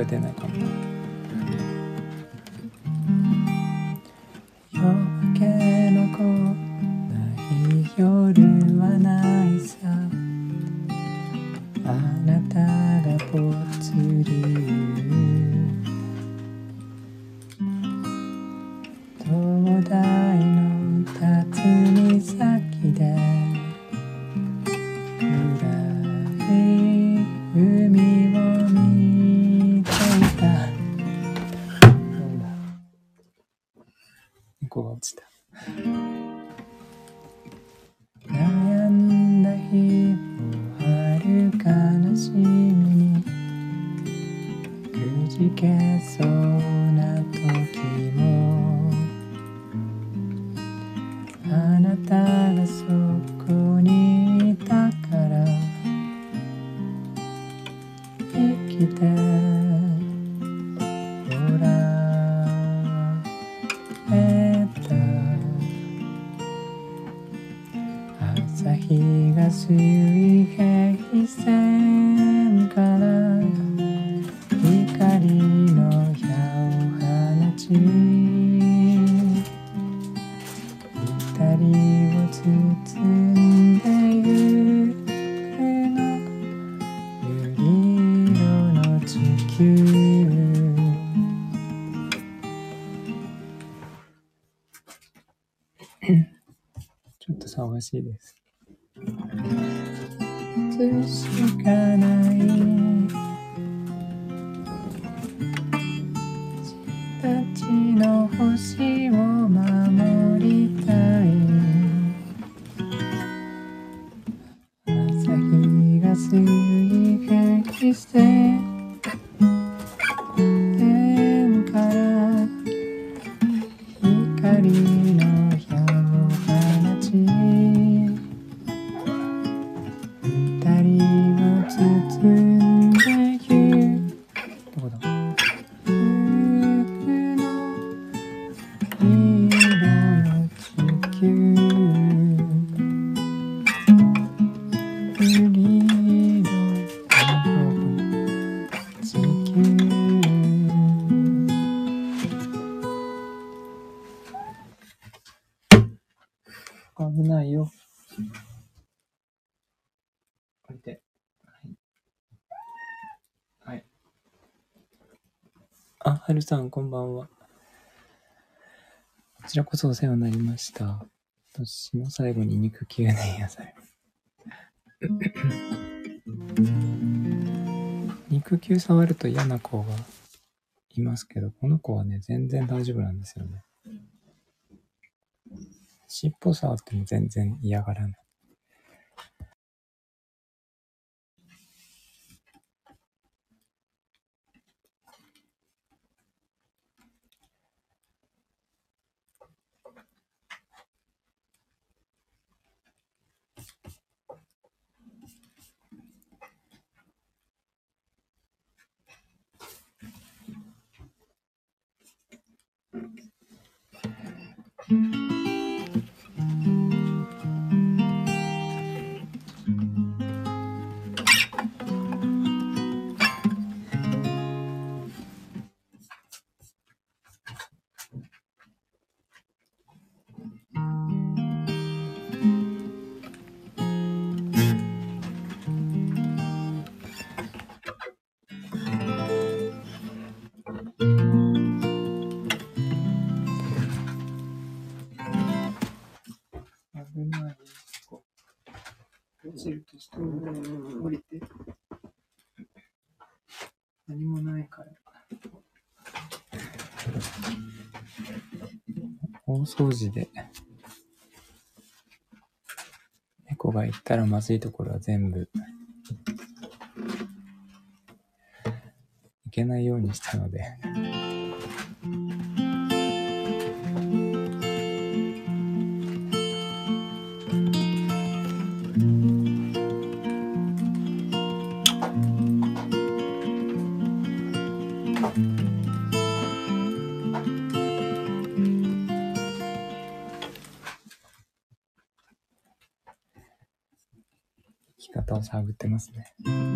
が出ないかもな。しいです。映しかないたちの星を守りたい朝日が水平線かさん、こんばんは。こちらこそお世話になりました。私も最後に肉球ね野菜。肉球触ると嫌な子がいますけど、この子はね、全然大丈夫なんですよね。尻尾触っても全然嫌がらない。大掃除で。猫が行ったらまずいところは全部いけないようにしたので。ますね。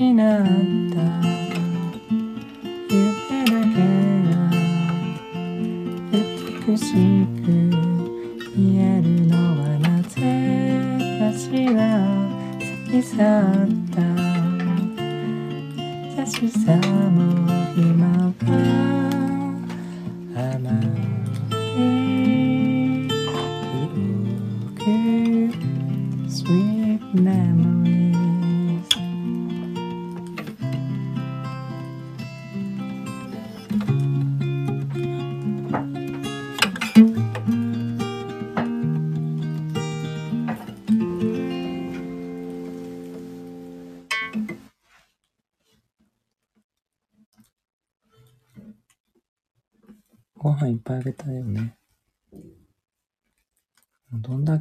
失った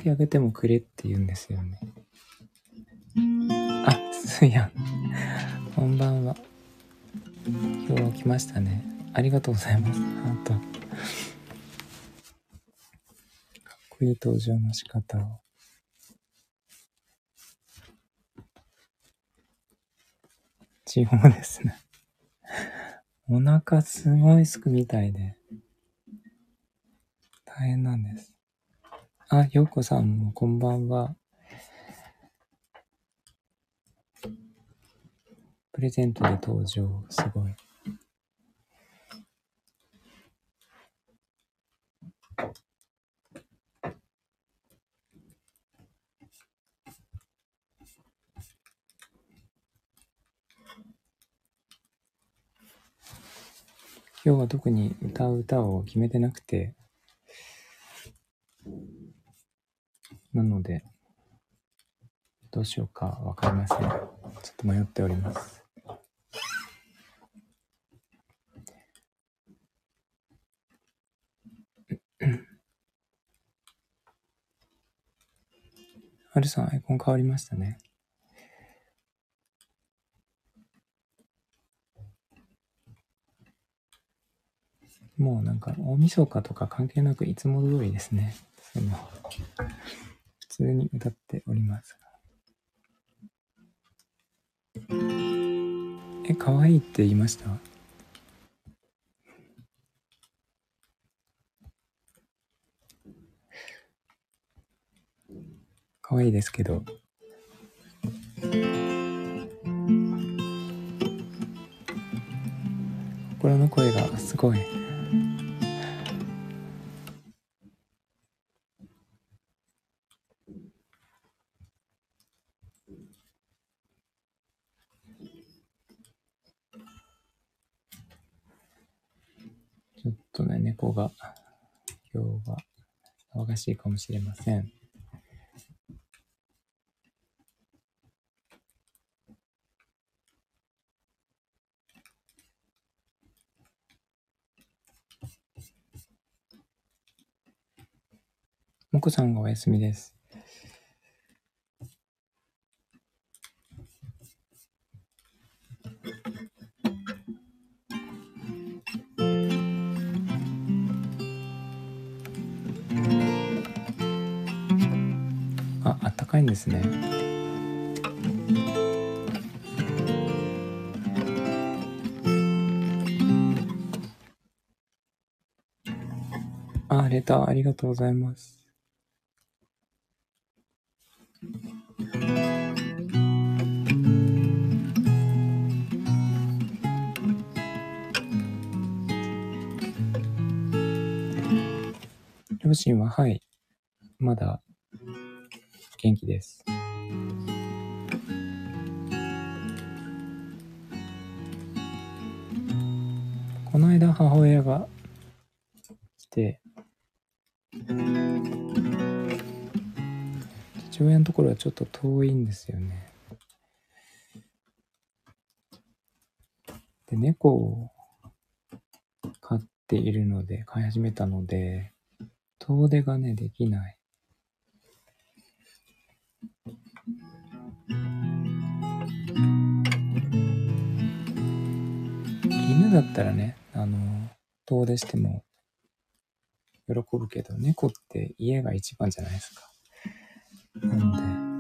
あげてもくれって言うんですよね。あ、すやん。こんばんは。今日は来ましたね。ありがとうございます。ハート。かっこいい登場の仕方を。地方ですね。お腹すごいすくみたいで。大変なんです。あ、ようこさんもこんばんは。プレゼントで登場。すごい。今日は特に歌う歌を決めてなくて、なので、どうしようかわかりません。ちょっと迷っております。はるさん、アイコン変わりましたね。もうなんか、大晦日とか関係なくいつも通りですね。その、通に歌っておりますが。え、可愛いって言いました？可愛いですけど。心の声がすごい。とね、猫が今日は騒がしいかもしれません。もこさんがお休みです。あ、あったかいんですね。あ、レターありがとうございます。両親は、はい、まだ元気です。この間母親が来て、父親のところはちょっと遠いんですよね。で、猫を飼っているので、飼い始めたので、遠出がね、できない。だったらね、あの、遠出しても喜ぶけど、猫って家が一番じゃないですか。なので、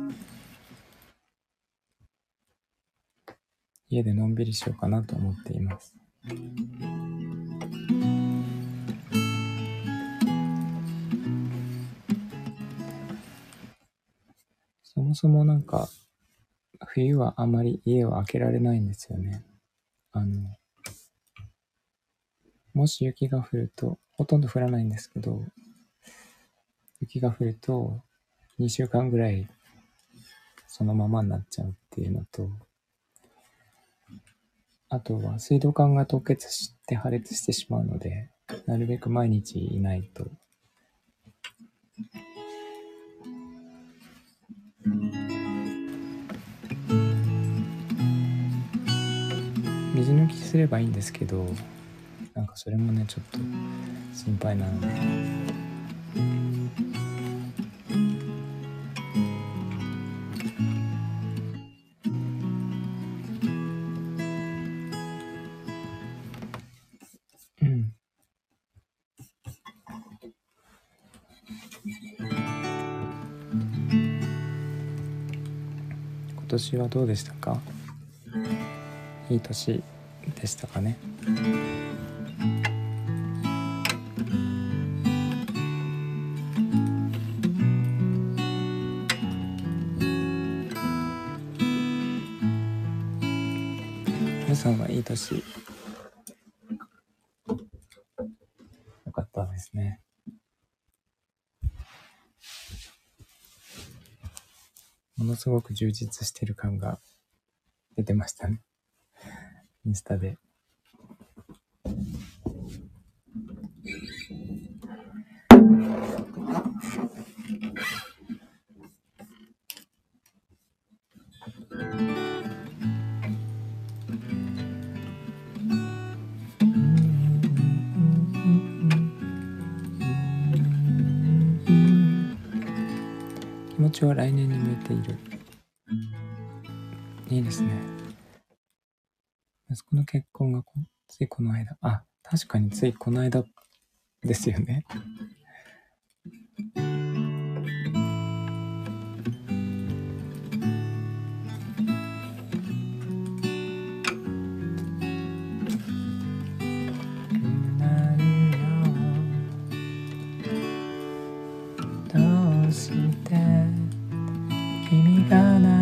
家でのんびりしようかなと思っています。そもそもなんか、冬はあまり家を開けられないんですよね。あの、もし雪が降ると、ほとんど降らないんですけど、雪が降ると、2週間ぐらいそのままになっちゃうっていうのと、あとは水道管が凍結して破裂してしまうので、なるべく毎日いないと。水抜きすればいいんですけど、かそれもね、ちょっと心配なので。今年はどうでしたか？いい年でしたかね？さんはいい年よかったですね。ものすごく充実してる感が出てましたね。インスタで。ついこの間ですよね。どうして君がな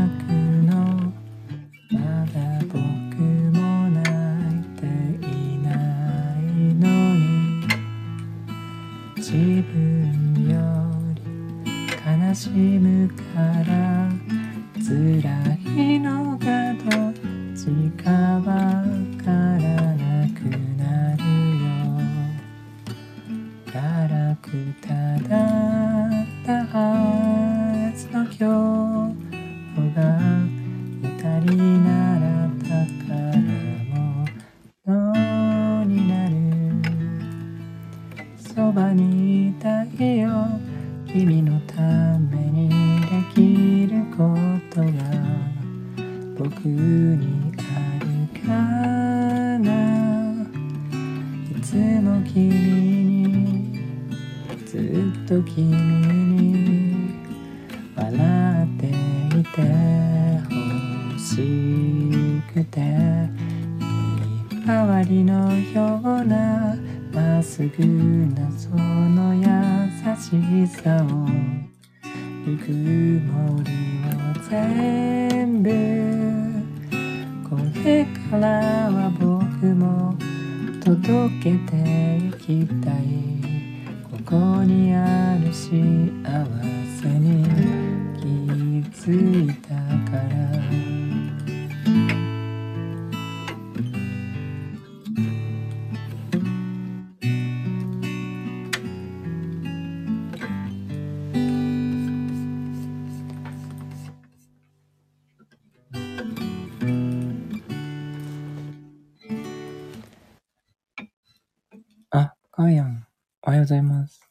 おはようございます。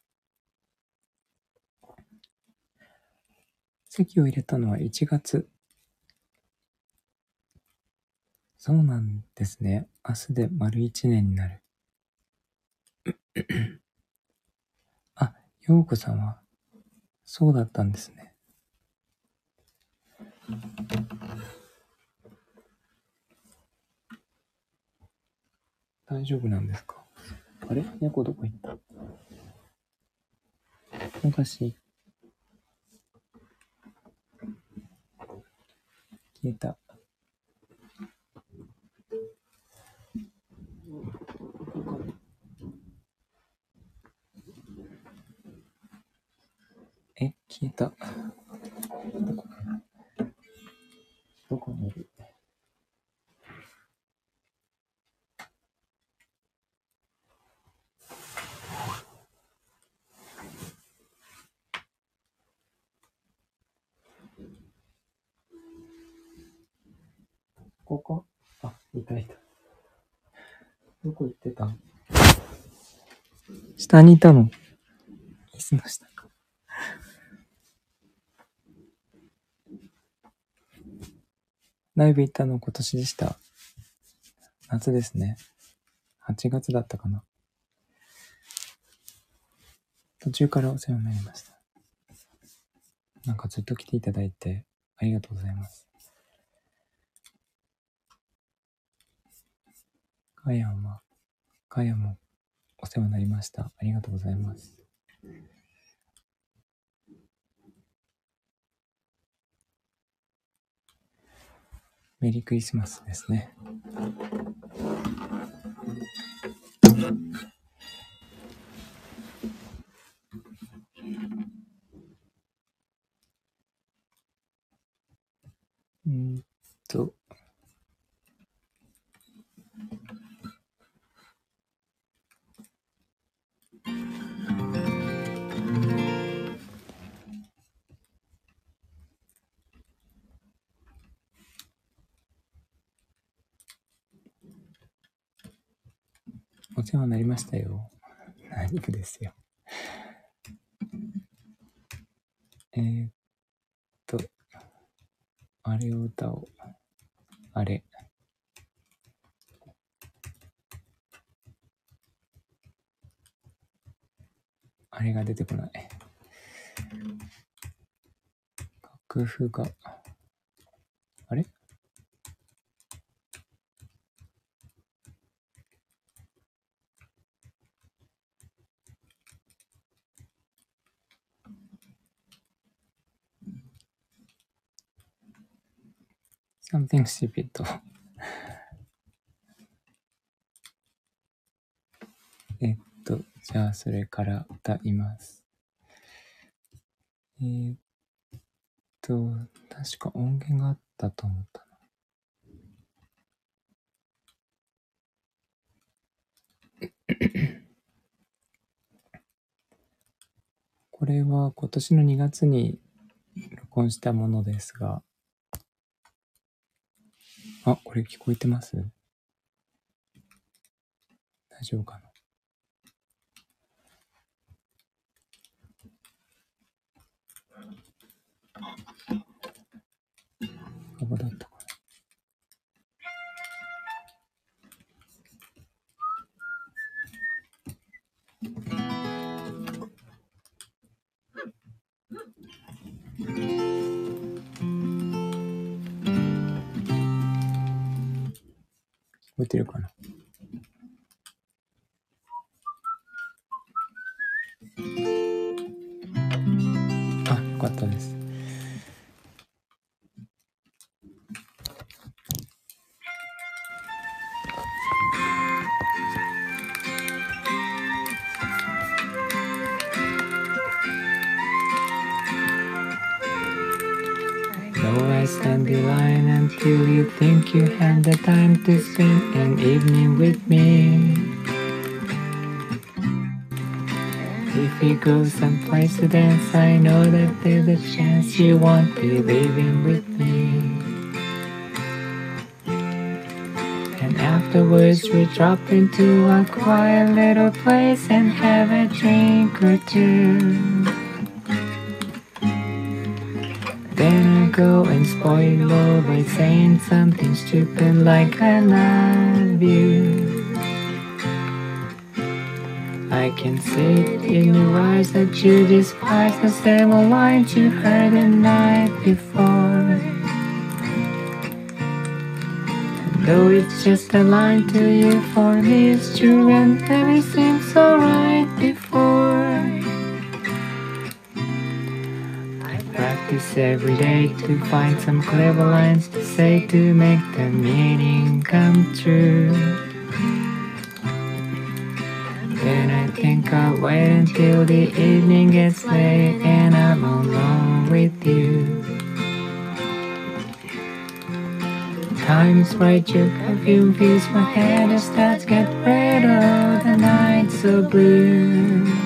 席を入れたのは1月。そうなんですね。明日で丸1年になる。あ、ようこさんは、そうだったんですね。大丈夫なんですか？あれ？猫どこ行った？おかしい。消えた。え、消えた。どこ？どこにいる？ここあ、いたいた。どこ行ってたん下にいたの。椅子の下か。ライブ行ったの今年でした。夏ですね。8月だったかな。途中からお世話になりました。なんかずっと来ていただいてありがとうございます。かやんは、かやもお世話になりました。ありがとうございます。メリークリスマスですね。世話になりましたよ。何部ですよ。えー、っと、あれを歌おう。あれ。あれが出てこない。楽譜が、あれ えっと、じゃあ、それから歌います。えーっと、確か音源があったと思ったな。これは今年の2月に録音したものですが、あ、これ聞こえてます？大丈夫かな？ここだったか。な聞こえてるかなあ、よかったです。Though I stand in line until you think you have the time to spend evening with me. If you go someplace to dance, I know that there's a chance you won't be leaving with me. And afterwards, we drop into a quiet little place and have a drink or two. And spoil all by saying something stupid like I love you. I can see it in your eyes that you despise the same old lines you heard the night before. Though it's just a line to you, for me it's true and everything's alright practice every day to find some clever lines to say to make the meaning come true. Then I think I'll wait until the evening gets late and I'm alone with you. Time's right, your perfume fills my head as stars get redder, the night's so blue.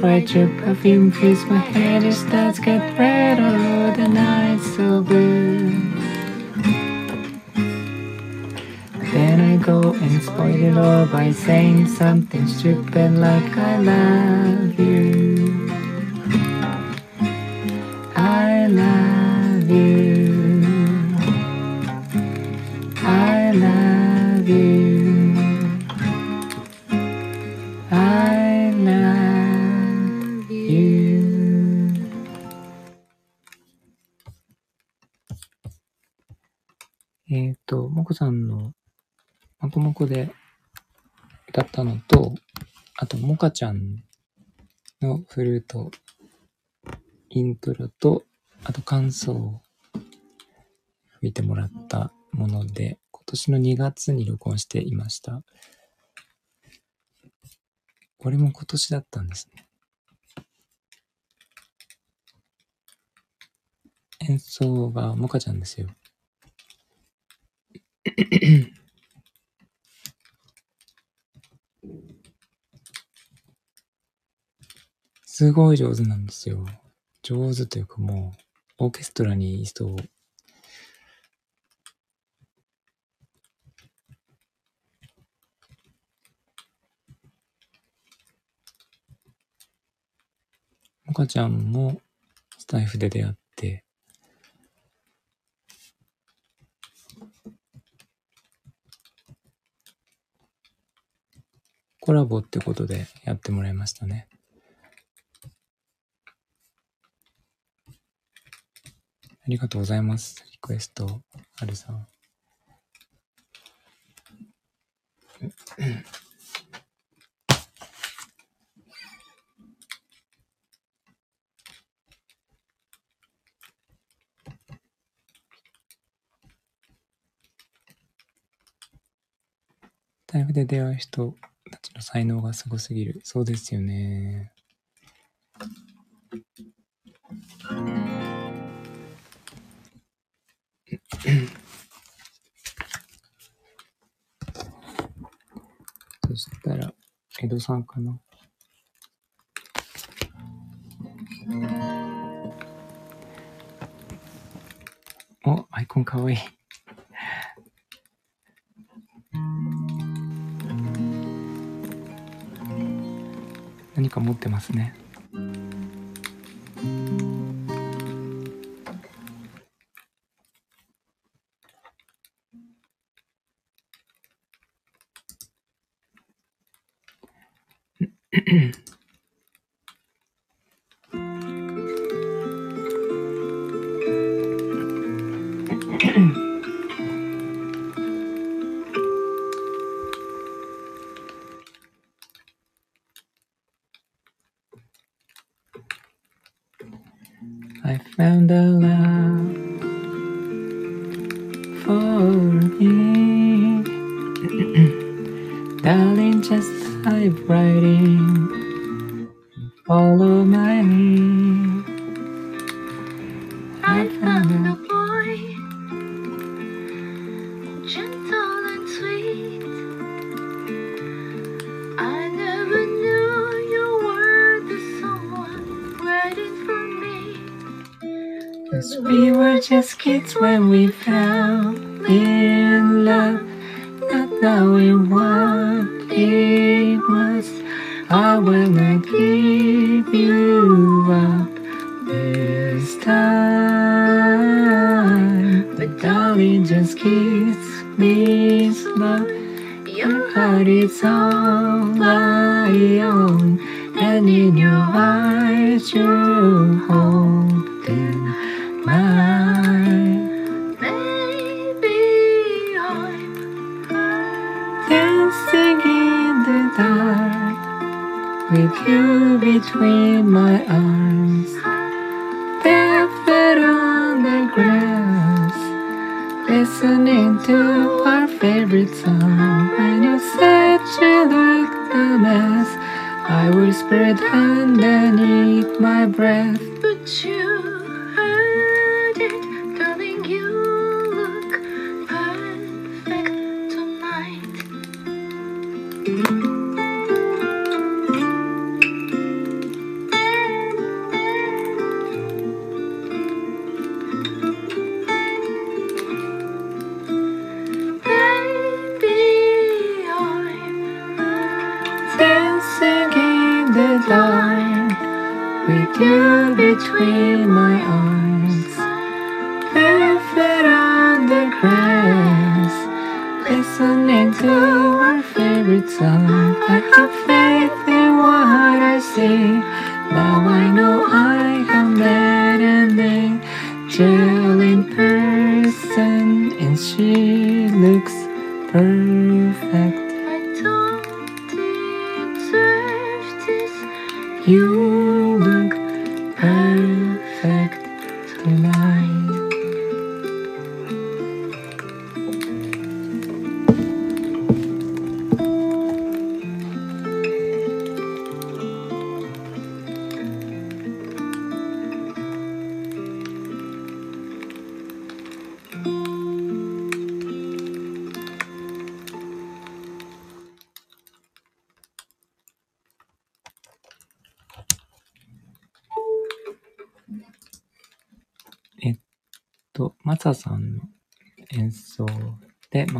Time is right, your perfume fills my head, it starts get redder, the night's so blue. Then I go and spoil it all by saying something stupid like I love you. I love you. I love you. こさんの、まこもこで歌ったのと、あと、もかちゃんのフルート、イントロと、あと感想を吹いてもらったもので、今年の2月に録音していました。これも今年だったんですね。演奏がもかちゃんですよ。すごい上手なんですよ。上手というかもう、オーケストラにいそう。もかちゃんもスタイフで出会って、コラボってことでやってもらいましたね。ありがとうございます。リクエスト、はるさん。タイムで出会う人たちの才能がすごすぎる。そうですよね。そしたら、江戸さんかな。お、アイコンかわいい。何か持ってますね。the light.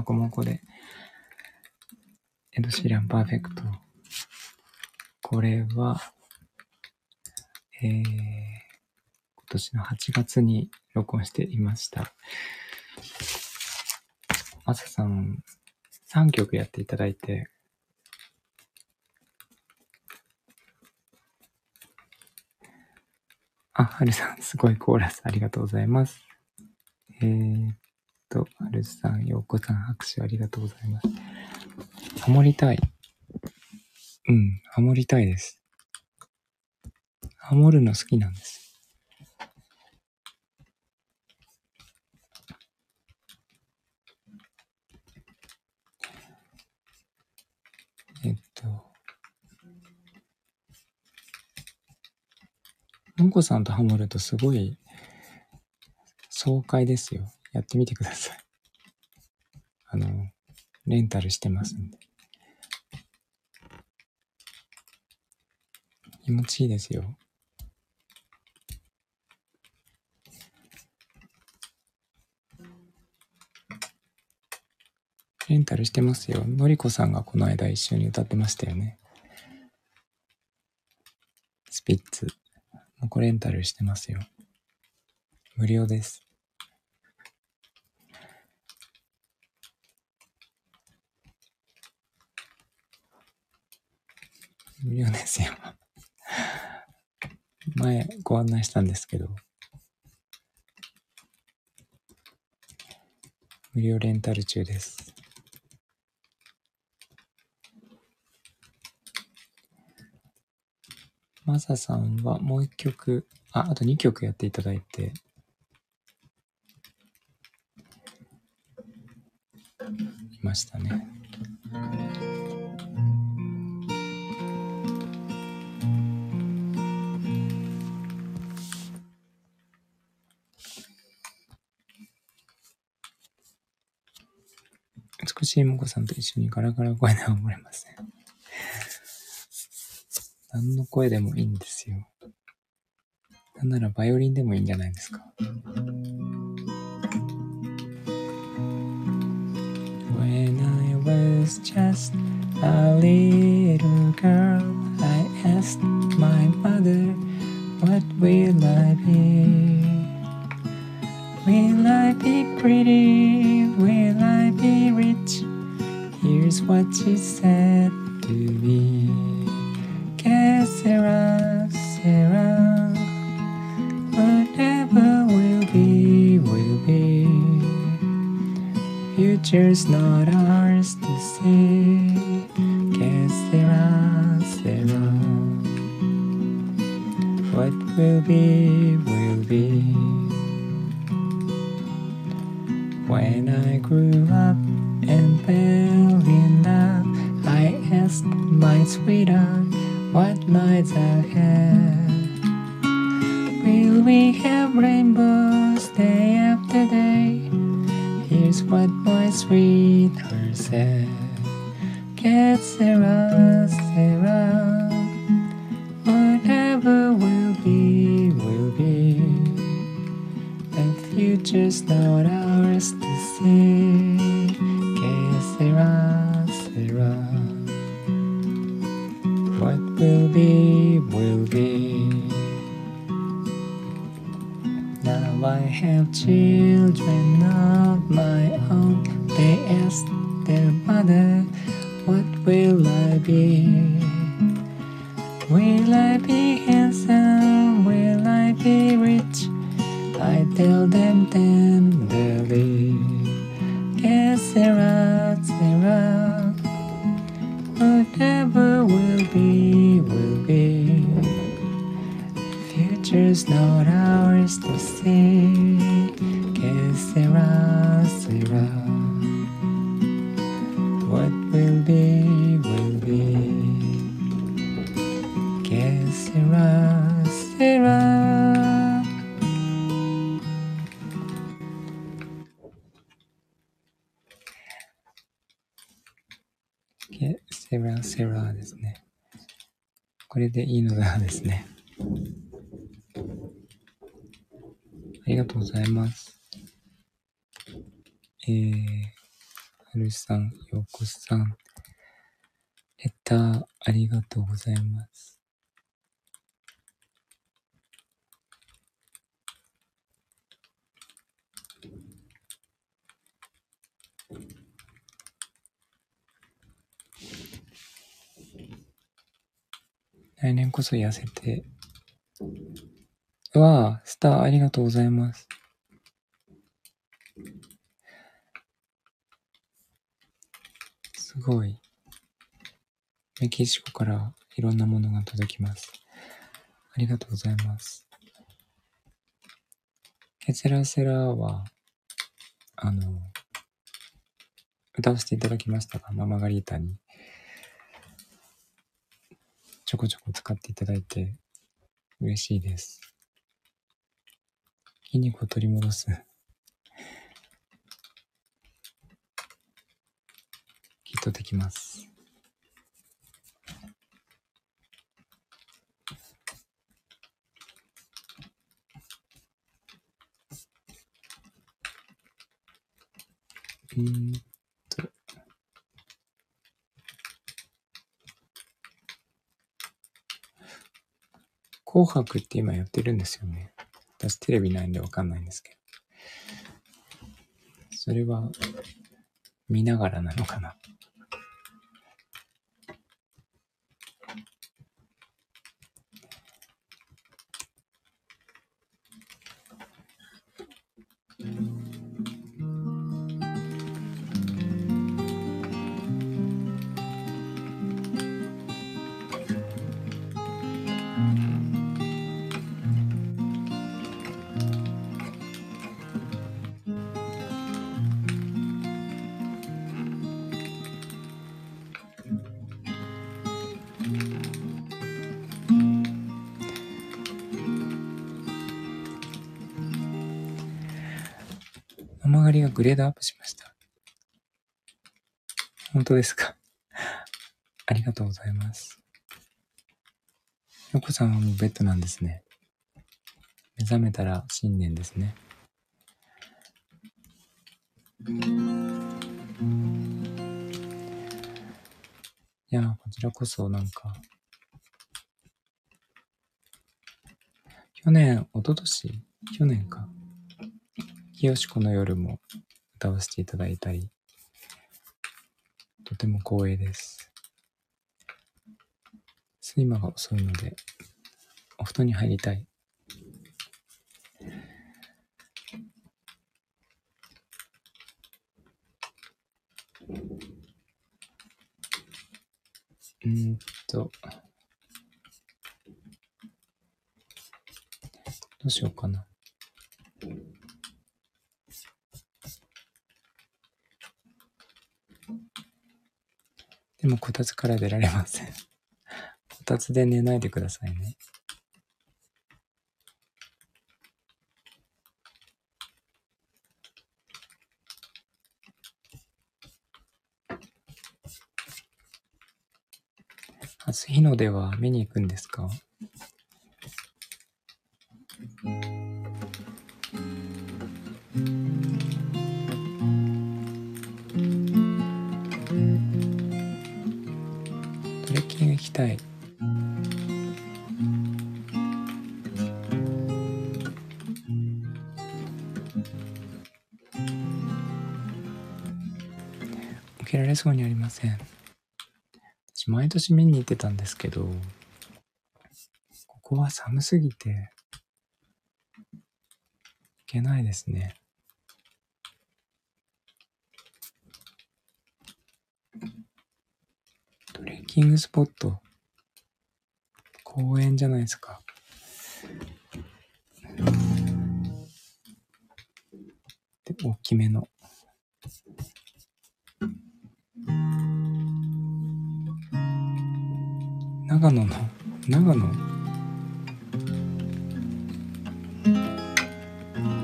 コモコで、エド・シーランパーフェクト。これは、えー、今年の8月に録音していました。マサさん、3曲やっていただいて、あ、はるさん、すごいコーラスありがとうございます。えーっと、はるさん、ようこさん、拍手ありがとうございます。ハモりたい。うん、ハモりたいです。ハモるの好きなんです。えっと、もんこさんとハモるとすごい爽快ですよ。やってみてください。あの、レンタルしてますんで。気持ちいいですよ。レンタルしてますよ。のりこさんがこの間一緒に歌ってましたよね。スピッツ。もうこれレンタルしてますよ。無料です。無料ですよ。前ご案内したんですけど、無料レンタル中です。マサさんはもう一曲、あ、あと2曲やっていただいて、いましたね。しいもこさんと一緒にガラガラ声では漏れません。何の声でもいいんですよ。なんならバイオリンでもいいんじゃないですか。When I was just a little Future's not ours to see. Que sera, sera. What will be, will be. Que sera, sera. けセラセラですね。これでいいのだですね。ありがとうございます。えー、はるさん、ようこさん、レターありがとうございます。来年こそ痩せて、わー、スターありがとうございます。すごい。メキシコからいろんなものが届きます。ありがとうございます。ケセラセラは、あの、歌わせていただきましたが、ママガリータにちょこちょこ使っていただいて嬉しいです。筋肉を取り戻す。きっとできます。うーんと。紅白って今やってるんですよね。私テレビないんでわかんないんですけど。それは見ながらなのかな。グレードアップしました。本当ですか？ありがとうございます。ヨコさんはもうベッドなんですね。目覚めたら新年ですね。いや、こちらこそなんか、去年、一昨年？去年か。清しこの夜も歌わせていただいたり、とても光栄です。睡魔が遅いので、お布団に入りたい。うんと、どうしようかな。でもこたつから出られません。こたつで寝ないでくださいね。初日の出は見に行くんですか？私、毎年見に行ってたんですけど、ここは寒すぎて、行けないですね。トレッキングスポット。公園じゃないですか。で、大きめの。長野。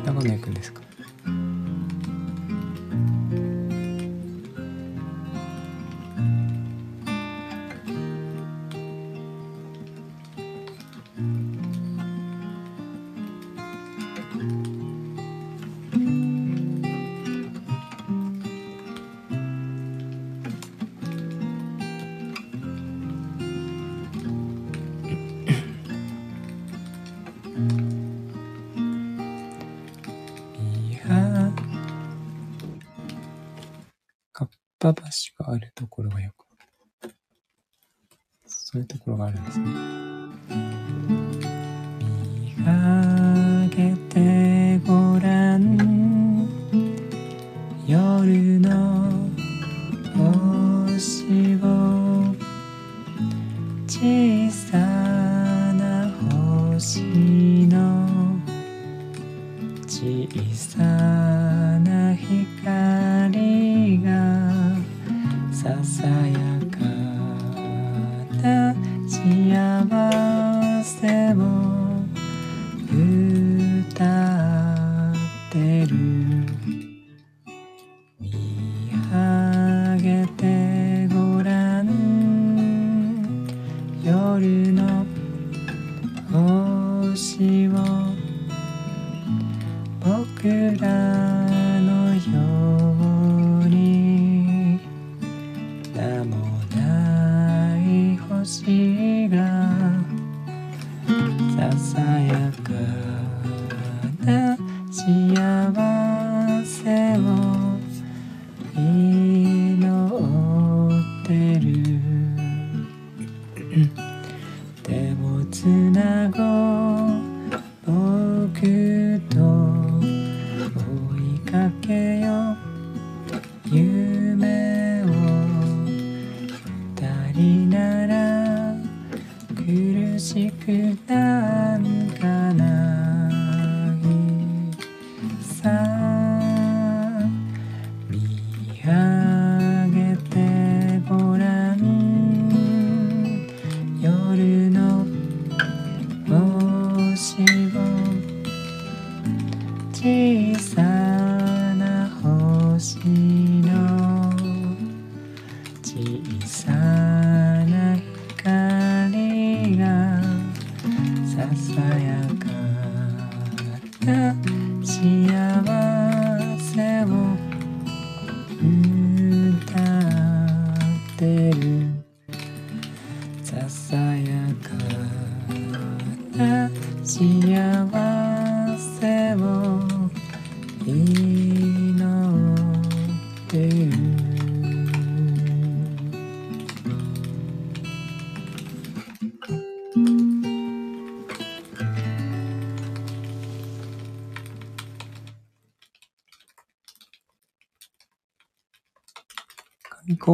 長野行くんですか？かっぱ橋があるところがよく。そういうところがあるんですね。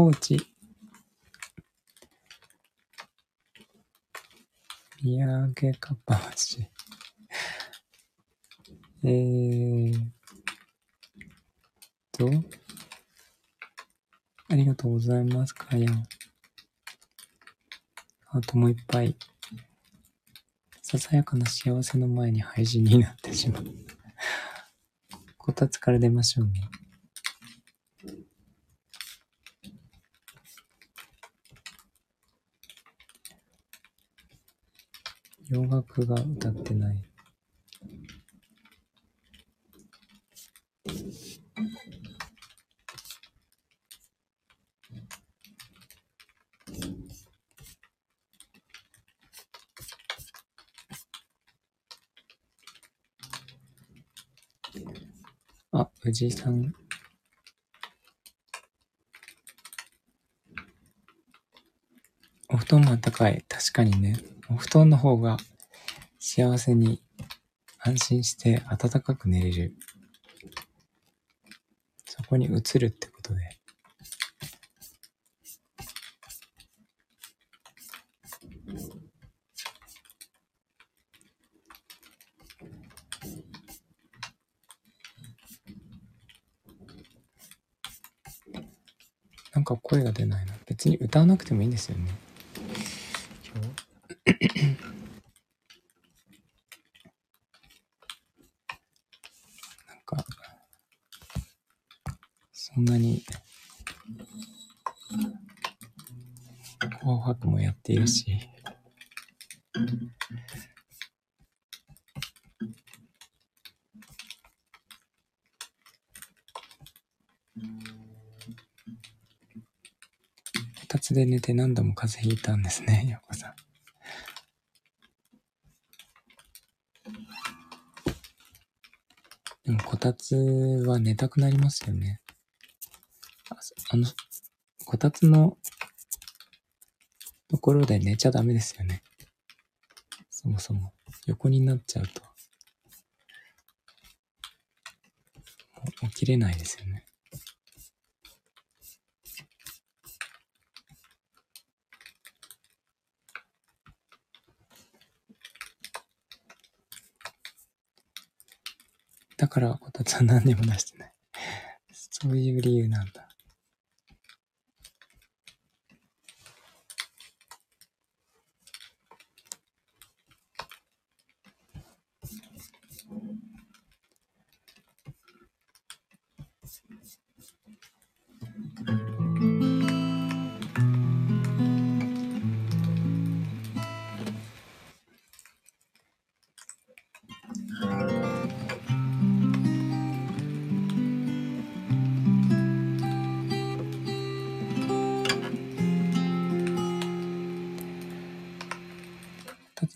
高地見上げかっぱ橋えーとありがとうございますかやん。あともういっぱい。ささやかな幸せの前に廃人になってしまう。こたつから出ましょうね。洋楽が歌ってない。あ、藤井さん。お布団もあったかい。確かにね。お布団の方が幸せに安心して暖かく寝れる。そこに移るってことで。なんか声が出ないな。別に歌わなくてもいいんですよね。今日なんか、そんなに、紅白もやってい、こたつで寝て何度も風邪ひいたんですね、ようこさん。でもこたつは寝たくなりますよね。ああの、こたつのころで寝ちゃダメですよね。そもそも。横になっちゃうと。起きれないですよね。だから、こたつは何にも出してない。そういう理由なんだ。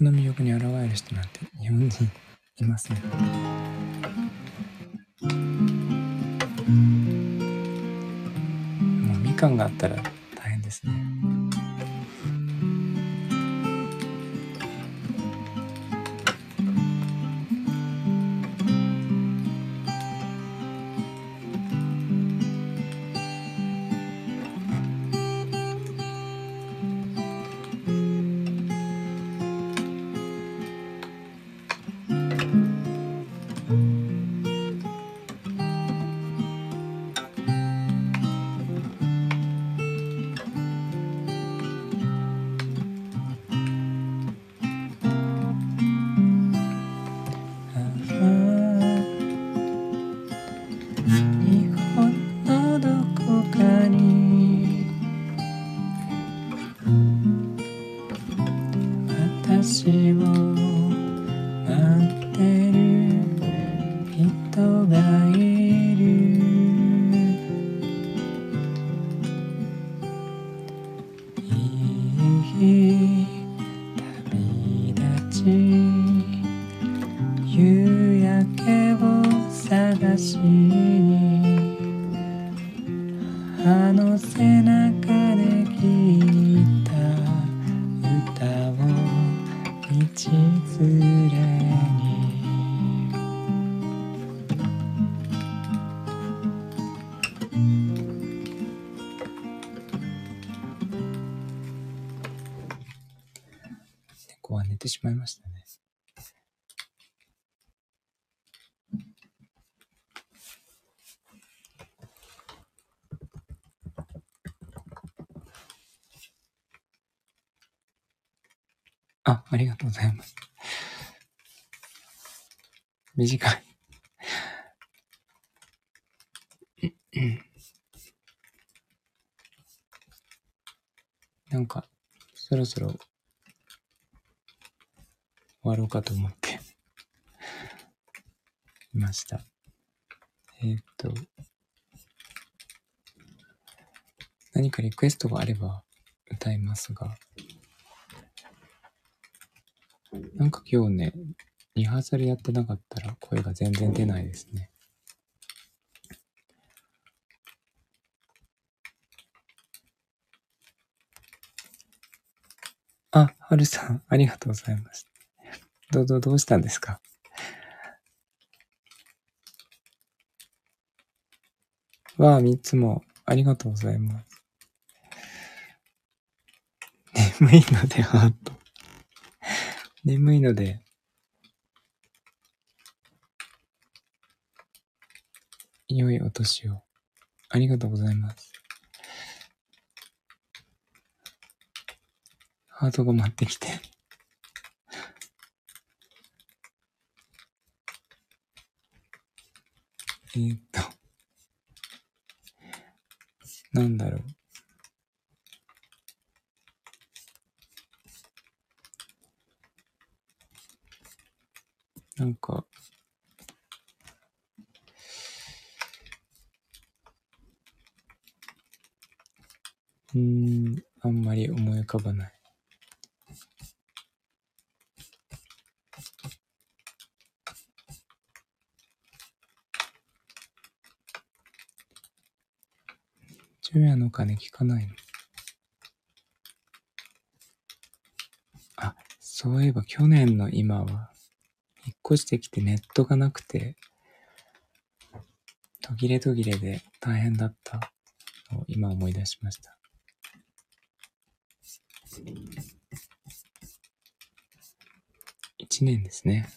の魅力に抗える人なんて日本人いません。もうみかんがあったら道連あ、りがとうございます。短い。なんか、そろそろ終わろうかと思っていました。えーっと、何かリクエストがあれば歌いますが、なんか今日ね、リハーサルやってなかったら声が全然出ないですね。あ、はるさん、ありがとうございます。どうどどうしたんですか？わあ、三つも、ありがとうございます。眠いので、ハート。眠いので、良いお年を。ありがとうございます。ハートが待ってきて。えっと。なんだろう。なんか、うん、あんまり思い浮かばない。昼夜の鐘聞かないの？あ、そういえば去年の今は、越してきてネットがなくて、途切れ途切れで大変だったのを今思い出しました。1年ですね。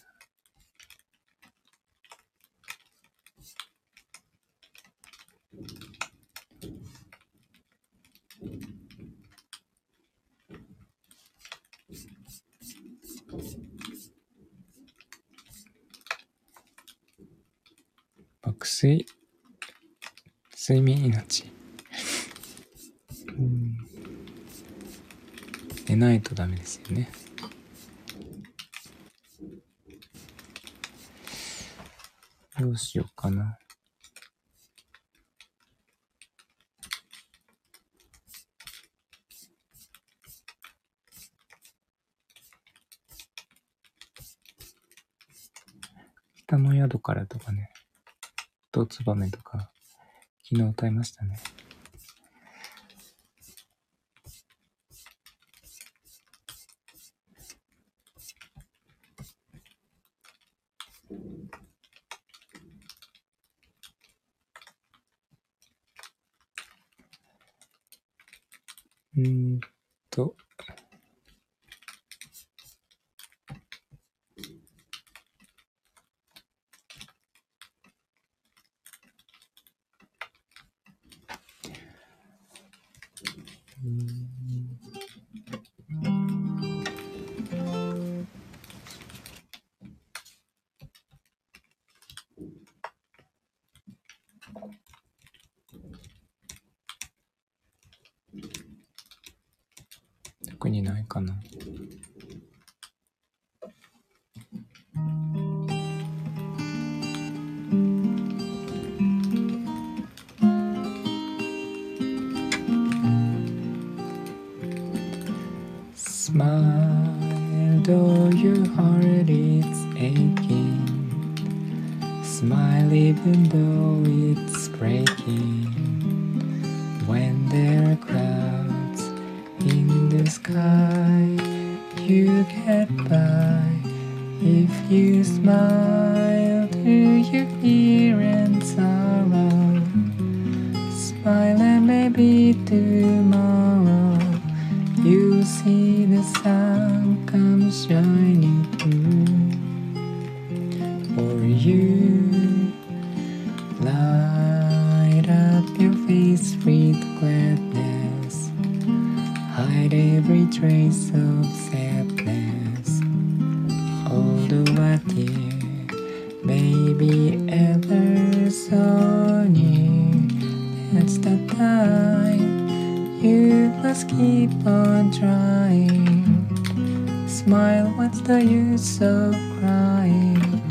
睡、睡眠命。うん。寝ないとダメですよね。どうしようかな。北の宿からとかね、とつばめとか、昨日歌いましたね。うんと、Smile, what's the use of crying?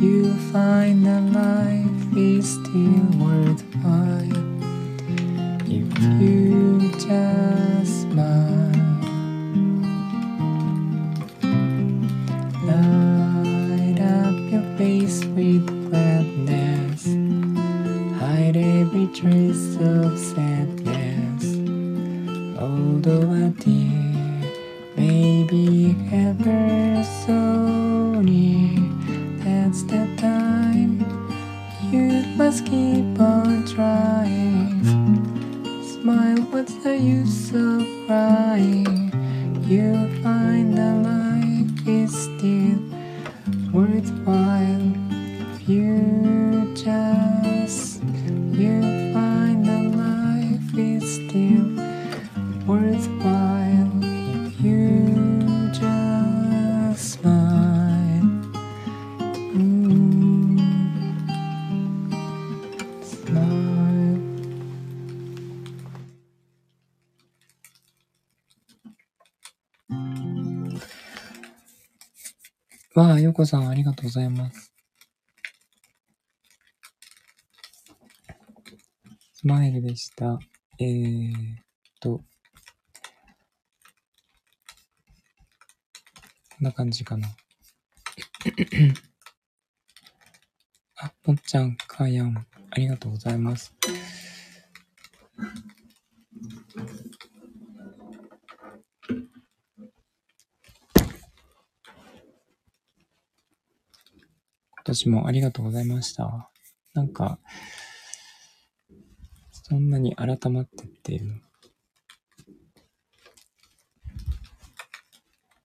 You find that life is still worthwhile if you just smile. さんありがとうございます。スマイルでした。えーっと、こんな感じかな。あ、ぽっちゃん、かやん、ありがとうございます。年もありがとうございました。なんか、そんなに改まってっていうの、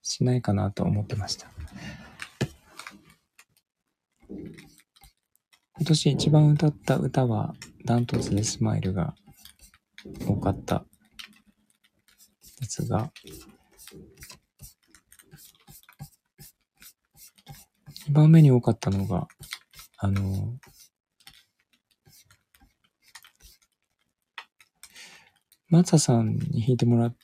しないかなと思ってました。今年一番歌った歌は、ダントツでスマイルが多かったですが、2番目に多かったのが、あの、マツさんに弾いてもらっ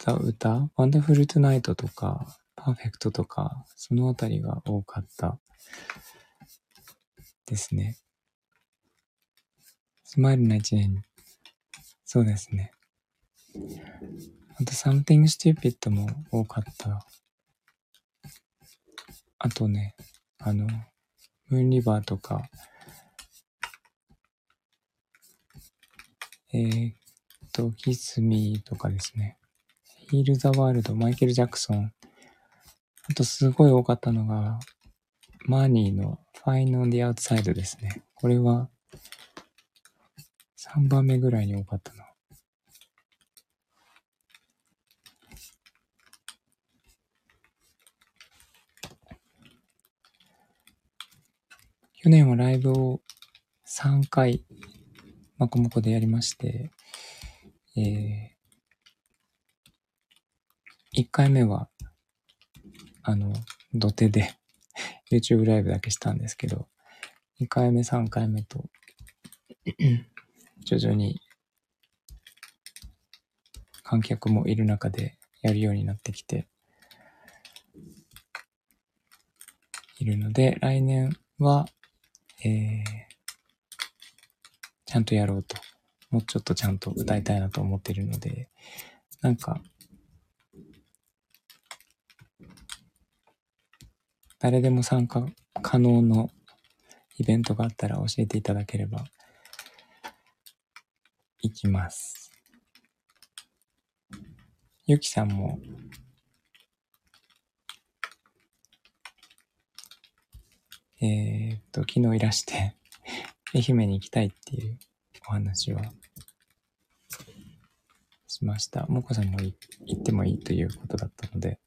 た歌、ワンダフルトゥナイトとか、パーフェクトとか、そのあたりが多かったですね。スマイルな一年。そうですね。あと、Something Stupid も多かったあとね、あの、ムーンリバーとか、えー、っと、キスミーとかですね。ヒール・ザ・ワールド、マイケル・ジャクソン。あと、すごい多かったのが、マーニーの Fine on the Outside ですね。これは、3番目ぐらいに多かったな。去年はライブを3回、マコモコでやりまして、えー、1回目は、あの、土手で YouTube ライブだけしたんですけど、2回目、3回目と、徐々に観客もいる中でやるようになってきているので、来年は、えー、ちゃんとやろうと、もうちょっとちゃんと歌いたいなと思っているので、なんか、誰でも参加可能のイベントがあったら教えていただければ行きます。ゆきさんもえー、っと、昨日いらして、愛媛に行きたいっていうお話はしました。もこさんも行ってもいいということだったので、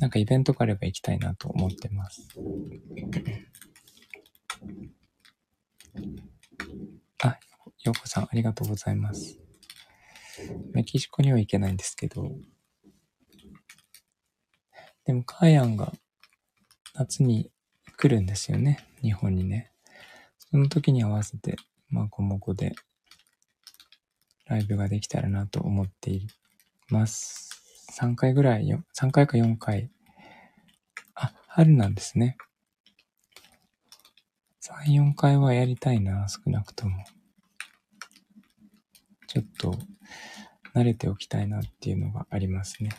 なんかイベントがあれば行きたいなと思ってます。あ、ようこさんありがとうございます。メキシコには行けないんですけど、でもカーヤンが夏に来るんですよね。日本にね。その時に合わせて、まあ、こもこでライブができたらなと思っています。3回ぐらいよ、3回か4回。あ、春なんですね。3、4回はやりたいな、少なくとも。ちょっと、慣れておきたいなっていうのがありますね。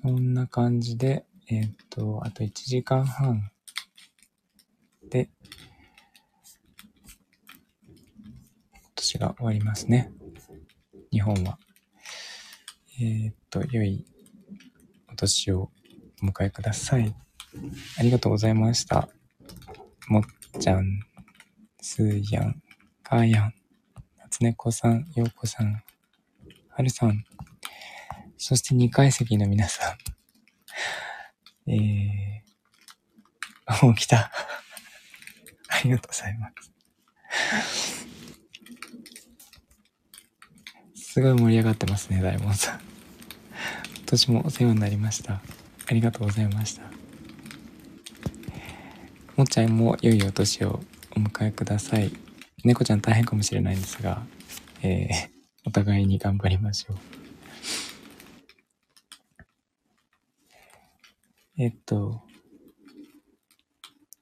そんな感じで、えーっと、あと1時間半で、今年が終わりますね。日本は。えーっと、良いお年をお迎えください。ありがとうございました。もっちゃん、すーやん、かーやん、夏猫さん、ようこさん、はるさん、そして2階席の皆さん。えー、もう来た。ありがとうございます。すごい盛り上がってますね、大門さん。今年もお世話になりました。ありがとうございました。もっちゃんも良いお年をお迎えください。猫ちゃん大変かもしれないんですが、えー、お互いに頑張りましょう。えっと、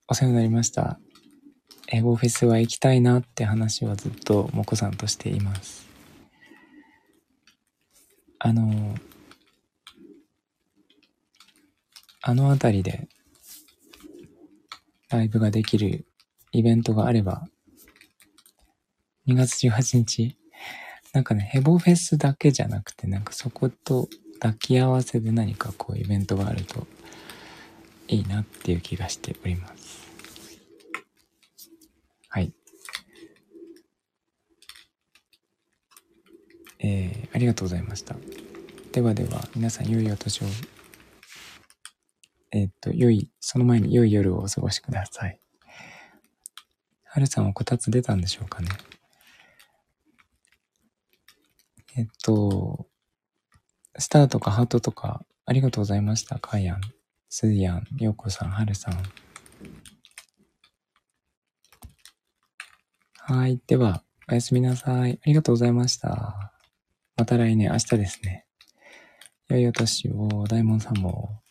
お世話になりました。英語フェスは行きたいなって話はずっともこさんとしています。あの、あのあたりでライブができるイベントがあれば、2月18日、なんかね、ヘボフェスだけじゃなくて、なんかそこと抱き合わせで何かこうイベントがあるといいなっていう気がしております。はい。えー、ありがとうございました。ではでは、皆さん良いお年を、えーっと、良い、その前に良い夜をお過ごしください。はるさんはこたつ出たんでしょうかね。えっと、スターとかハートとかありがとうございました。かーやん、すーやん、ようこさん、はるさん。はい。では、おやすみなさい。ありがとうございました。また来年、明日ですね。良いお年を、大門さんも。